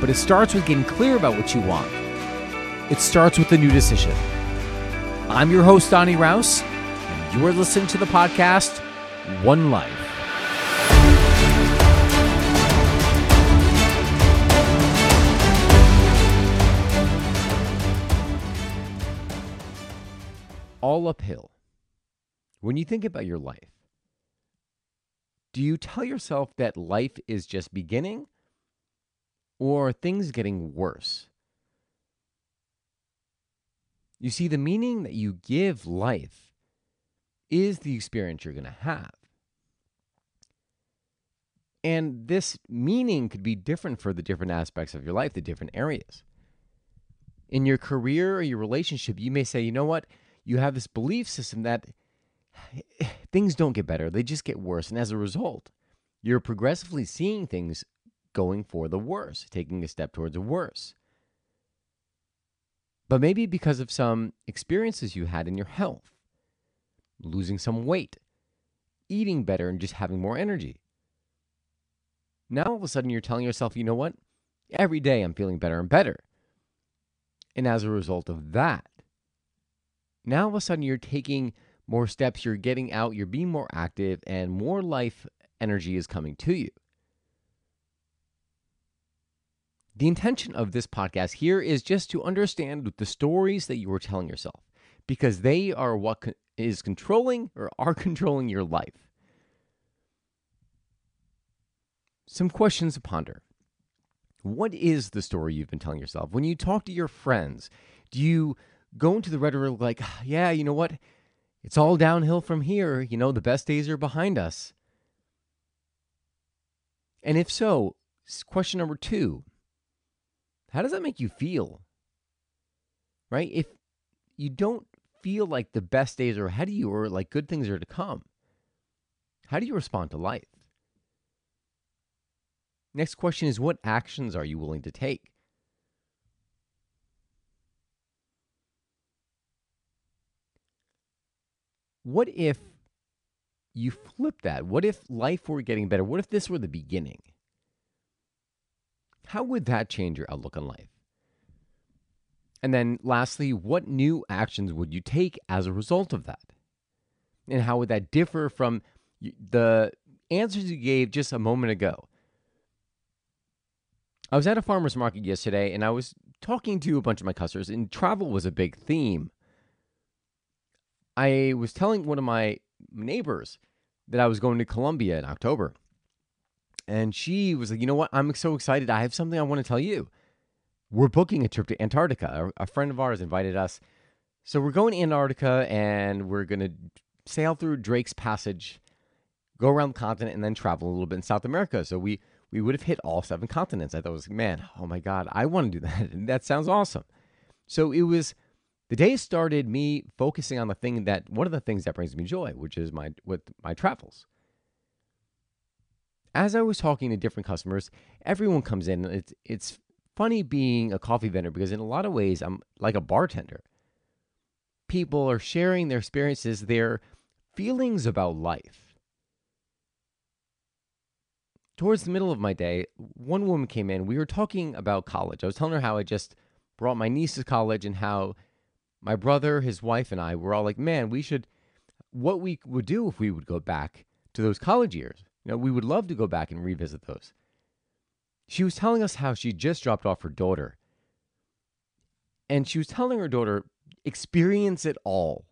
but it starts with getting clear about what you want. It starts with a new decision. I'm your host, Donny Raus, and you are listening to the podcast One Life. All uphill. When you think about your life, do you tell yourself that life is just beginning or are things getting worse? You see, the meaning that you give life is the experience you're going to have. And this meaning could be different for the different aspects of your life, the different areas. In your career or your relationship, you may say, you know what? You have this belief system that things don't get better, they just get worse. And as a result, you're progressively seeing things going for the worse, taking a step towards the worse. But maybe because of some experiences you had in your health, losing some weight, eating better, and just having more energy. Now all of a sudden you're telling yourself, you know what? Every day I'm feeling better and better. And as a result of that, now all of a sudden you're taking more steps, you're getting out, you're being more active, and more life energy is coming to you. The intention of this podcast here is just to understand the stories that you are telling yourself because they are what co- is controlling or are controlling your life. Some questions to ponder. What is the story you've been telling yourself? When you talk to your friends, do you go into the rhetoric like, yeah, you know what? It's all downhill from here. You know, the best days are behind us. And if so, question number two how does that make you feel? Right? If you don't feel like the best days are ahead of you or like good things are to come, how do you respond to life? Next question is what actions are you willing to take? What if you flip that? What if life were getting better? What if this were the beginning? How would that change your outlook on life? And then lastly, what new actions would you take as a result of that? And how would that differ from the answers you gave just a moment ago? I was at a farmer's market yesterday and I was talking to a bunch of my customers, and travel was a big theme. I was telling one of my neighbors that I was going to Colombia in October. And she was like, you know what? I'm so excited. I have something I want to tell you. We're booking a trip to Antarctica. A friend of ours invited us. So we're going to Antarctica and we're going to sail through Drake's Passage, go around the continent, and then travel a little bit in South America. So we, we would have hit all seven continents. I thought it was, man, oh my God, I want to do that. that sounds awesome. So it was the day started me focusing on the thing that one of the things that brings me joy, which is my with my travels as I was talking to different customers, everyone comes in. It's it's funny being a coffee vendor because in a lot of ways I'm like a bartender. People are sharing their experiences, their feelings about life. Towards the middle of my day, one woman came in. We were talking about college. I was telling her how I just brought my niece to college and how my brother, his wife, and I were all like, man, we should, what we would do if we would go back to those college years. Know, we would love to go back and revisit those. She was telling us how she just dropped off her daughter. And she was telling her daughter, experience it all.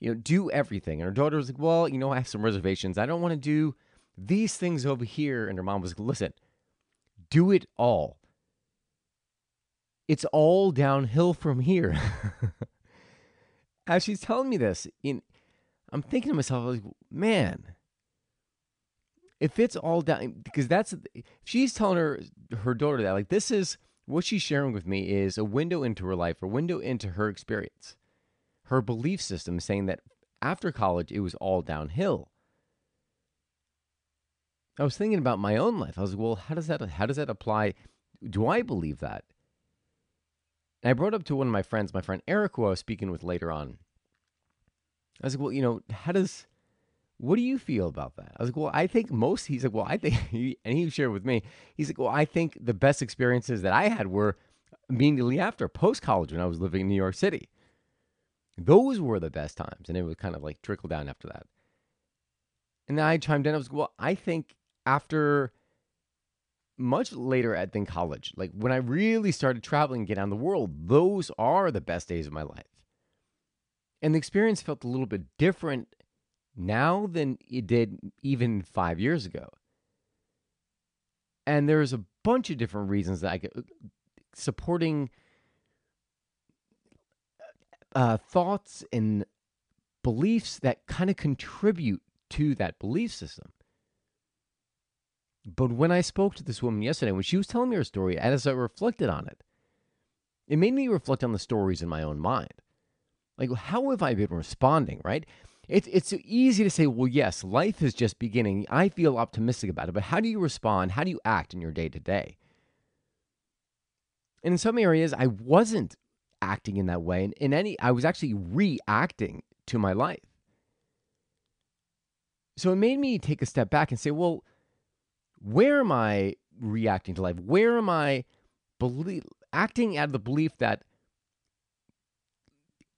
You know, do everything. And her daughter was like, Well, you know, I have some reservations. I don't want to do these things over here. And her mom was like, Listen, do it all. It's all downhill from here. As she's telling me this, in I'm thinking to myself, like, man, if it's all down because that's she's telling her her daughter that like this is what she's sharing with me is a window into her life, a window into her experience. Her belief system saying that after college, it was all downhill. I was thinking about my own life. I was like, well, how does that how does that apply? Do I believe that? And I brought up to one of my friends, my friend Eric, who I was speaking with later on. I was like, well, you know, how does what do you feel about that? I was like, well, I think most, he's like, well, I think, and he shared with me, he's like, well, I think the best experiences that I had were immediately after post college when I was living in New York City. Those were the best times. And it would kind of like trickle down after that. And then I chimed in. I was, like, well, I think after much later at than college, like when I really started traveling and get out in the world, those are the best days of my life. And the experience felt a little bit different now than it did even five years ago. And there's a bunch of different reasons that I uh, supporting uh, thoughts and beliefs that kind of contribute to that belief system. But when I spoke to this woman yesterday, when she was telling me her story, and as I reflected on it, it made me reflect on the stories in my own mind. Like, how have I been responding, right? It's it's easy to say, well, yes, life is just beginning. I feel optimistic about it, but how do you respond? How do you act in your day to day? And in some areas, I wasn't acting in that way. And in any, I was actually reacting to my life. So it made me take a step back and say, well, where am I reacting to life? Where am I believe, acting out of the belief that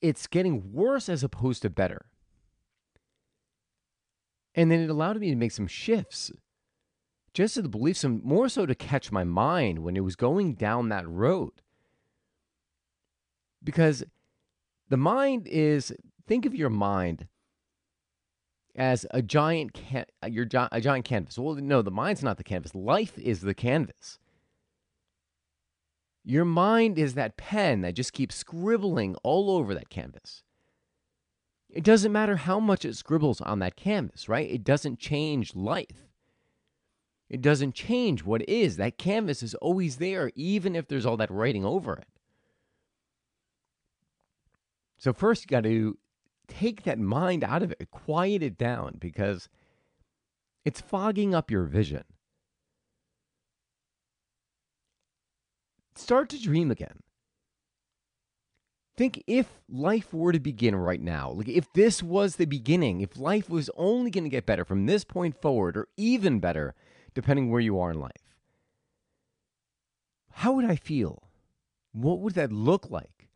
it's getting worse as opposed to better? And then it allowed me to make some shifts just to the some more so to catch my mind when it was going down that road. Because the mind is, think of your mind as a giant can, your a giant canvas. Well, no, the mind's not the canvas. Life is the canvas. Your mind is that pen that just keeps scribbling all over that canvas. It doesn't matter how much it scribbles on that canvas, right? It doesn't change life. It doesn't change what is. That canvas is always there, even if there's all that writing over it. So, first, you got to take that mind out of it, quiet it down, because it's fogging up your vision. Start to dream again. Think if life were to begin right now, like if this was the beginning, if life was only going to get better from this point forward, or even better, depending where you are in life, how would I feel? What would that look like?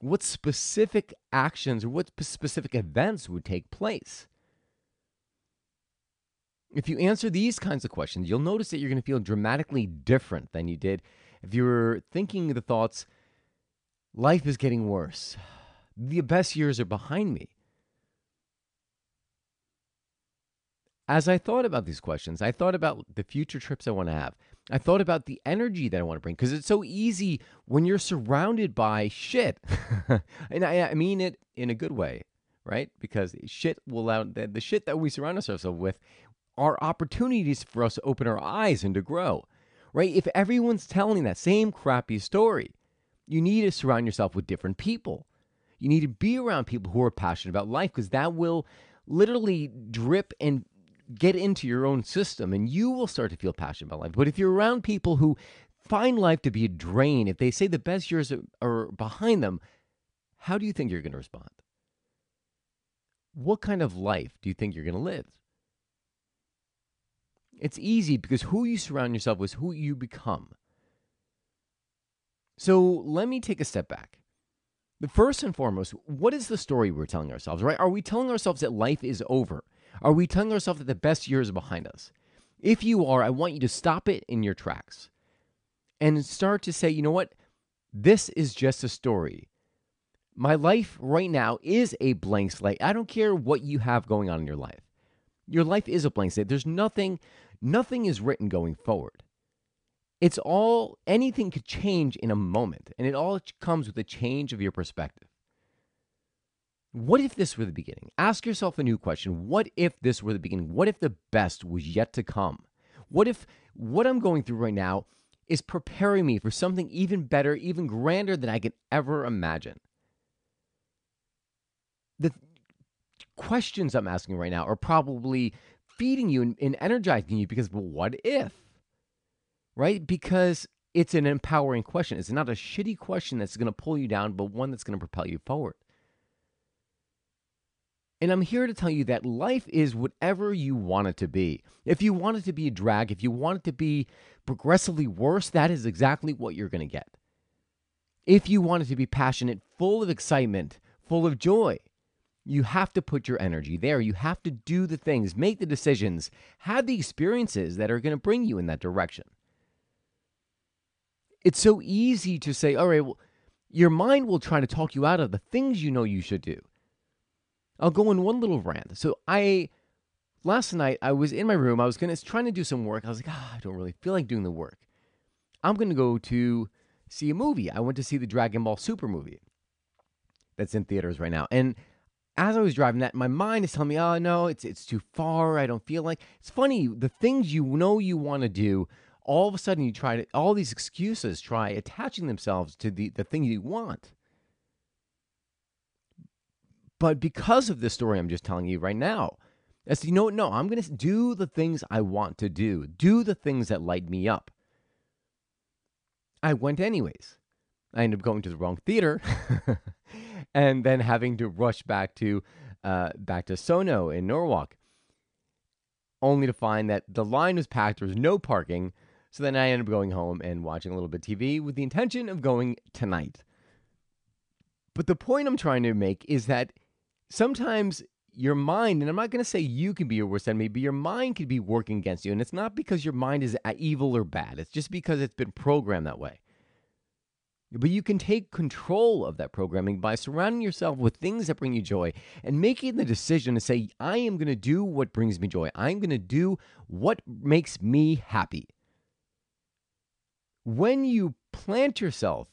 What specific actions or what specific events would take place? If you answer these kinds of questions, you'll notice that you're going to feel dramatically different than you did if you were thinking the thoughts Life is getting worse. The best years are behind me. As I thought about these questions, I thought about the future trips I want to have. I thought about the energy that I want to bring because it's so easy when you're surrounded by shit. and I, I, mean it in a good way, right? Because shit will allow the, the shit that we surround ourselves with are opportunities for us to open our eyes and to grow, right? If everyone's telling that same crappy story, you need to surround yourself with different people. You need to be around people who are passionate about life because that will literally drip and get into your own system and you will start to feel passionate about life. But if you're around people who find life to be a drain, if they say the best years are behind them, how do you think you're going to respond? What kind of life do you think you're going to live? It's easy because who you surround yourself with is who you become. So let me take a step back. First and foremost, what is the story we're telling ourselves, right? Are we telling ourselves that life is over? Are we telling ourselves that the best years are behind us? If you are, I want you to stop it in your tracks and start to say, you know what? This is just a story. My life right now is a blank slate. I don't care what you have going on in your life. Your life is a blank slate. There's nothing, nothing is written going forward. It's all, anything could change in a moment, and it all comes with a change of your perspective. What if this were the beginning? Ask yourself a new question. What if this were the beginning? What if the best was yet to come? What if what I'm going through right now is preparing me for something even better, even grander than I could ever imagine. The questions I'm asking right now are probably feeding you and, and energizing you because, well, what if? Right? Because it's an empowering question. It's not a shitty question that's going to pull you down, but one that's going to propel you forward. And I'm here to tell you that life is whatever you want it to be. If you want it to be a drag, if you want it to be progressively worse, that is exactly what you're going to get. If you want it to be passionate, full of excitement, full of joy, you have to put your energy there. You have to do the things, make the decisions, have the experiences that are going to bring you in that direction. It's so easy to say, all right, well, your mind will try to talk you out of the things you know you should do. I'll go in one little rant. So I last night I was in my room. I was gonna trying to do some work. I was like, ah, I don't really feel like doing the work. I'm gonna go to see a movie. I went to see the Dragon Ball Super movie that's in theaters right now. And as I was driving that, my mind is telling me, oh no, it's it's too far. I don't feel like it's funny. The things you know you want to do, all of a sudden you try to all these excuses try attaching themselves to the, the thing you want. But because of this story I'm just telling you right now, I said, you know? No, I'm going to do the things I want to do, do the things that light me up. I went anyways. I ended up going to the wrong theater and then having to rush back to uh, back to Sono in Norwalk, only to find that the line was packed. There was no parking. So then I ended up going home and watching a little bit of TV with the intention of going tonight. But the point I'm trying to make is that sometimes your mind, and I'm not going to say you can be your worst enemy, but your mind could be working against you. And it's not because your mind is evil or bad, it's just because it's been programmed that way. But you can take control of that programming by surrounding yourself with things that bring you joy and making the decision to say, I am going to do what brings me joy. I'm going to do what makes me happy. When you plant yourself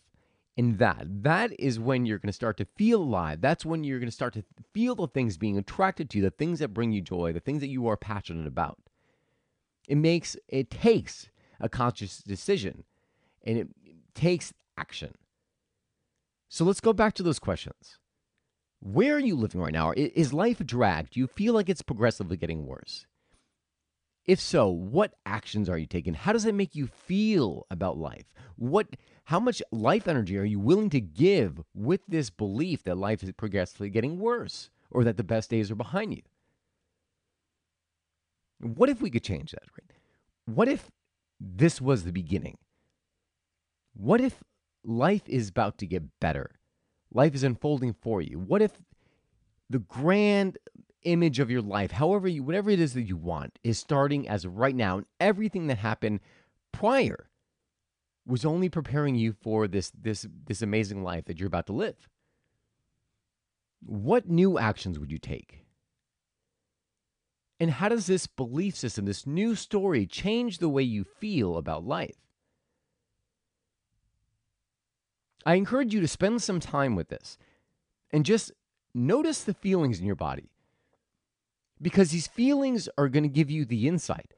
in that, that is when you're going to start to feel alive. That's when you're going to start to feel the things being attracted to you, the things that bring you joy, the things that you are passionate about. It makes, it takes a conscious decision and it takes action. So let's go back to those questions. Where are you living right now? Is life a drag? Do you feel like it's progressively getting worse? If so, what actions are you taking? How does it make you feel about life? What how much life energy are you willing to give with this belief that life is progressively getting worse or that the best days are behind you? What if we could change that, right? What if this was the beginning? What if life is about to get better? Life is unfolding for you. What if the grand image of your life, however you, whatever it is that you want, is starting as right now, and everything that happened prior was only preparing you for this this this amazing life that you're about to live. What new actions would you take? And how does this belief system, this new story, change the way you feel about life? I encourage you to spend some time with this and just notice the feelings in your body because these feelings are going to give you the insight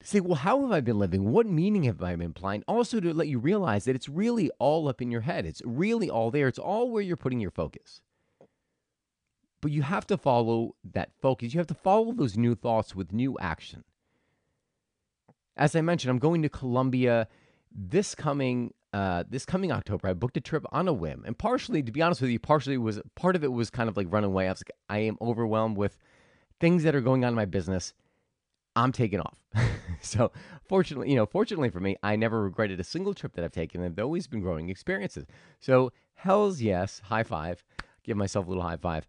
to say, well, how have I been living? What meaning have I been implying? Also, to let you realize that it's really all up in your head. It's really all there. It's all where you're putting your focus. But you have to follow that focus. You have to follow those new thoughts with new action. As I mentioned, I'm going to Colombia this coming uh, this coming October. I booked a trip on a whim, and partially, to be honest with you, partially was part of it was kind of like run away. I was like, I am overwhelmed with things that are going on in my business, I'm taking off. so fortunately, you know, fortunately for me, I never regretted a single trip that I've taken. I've always been growing experiences. So hell's yes, high five. Give myself a little high five.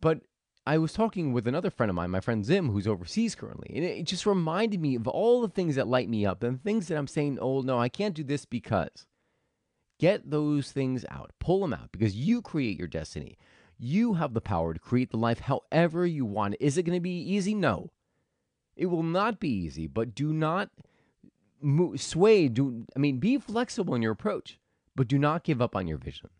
But I was talking with another friend of mine, my friend Zim, who's overseas currently, and it just reminded me of all the things that light me up and things that I'm saying, oh no, I can't do this because. Get those things out, pull them out because you create your destiny. You have the power to create the life however you want. Is it going to be easy? No. It will not be easy, but do not move, sway. Do I mean be flexible in your approach, but do not give up on your vision.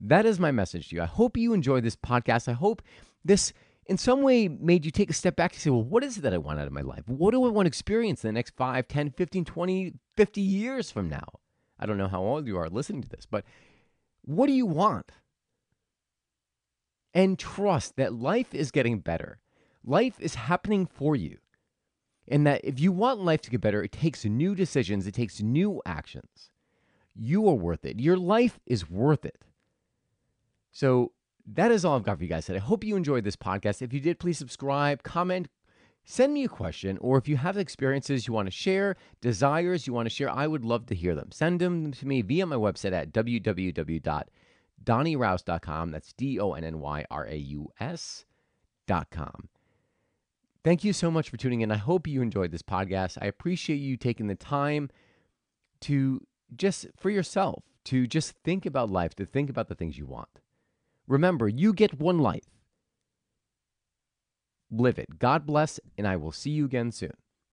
That is my message to you. I hope you enjoy this podcast. I hope this in some way made you take a step back to say, well, what is it that I want out of my life? What do I want to experience in the next 5, 10, 15, 20, 50 years from now? I don't know how old you are listening to this, but what do you want? And trust that life is getting better. Life is happening for you. And that if you want life to get better, it takes new decisions, it takes new actions. You are worth it. Your life is worth it. So that is all I've got for you guys today. I hope you enjoyed this podcast. If you did, please subscribe, comment, send me a question, or if you have experiences you want to share, desires you want to share, I would love to hear them. Send them to me via my website at www.donnyraus.com. That's D O N N Y R A U S.com. Thank you so much for tuning in. I hope you enjoyed this podcast. I appreciate you taking the time to just for yourself to just think about life, to think about the things you want. Remember, you get one life. Live it. God bless, and I will see you again soon.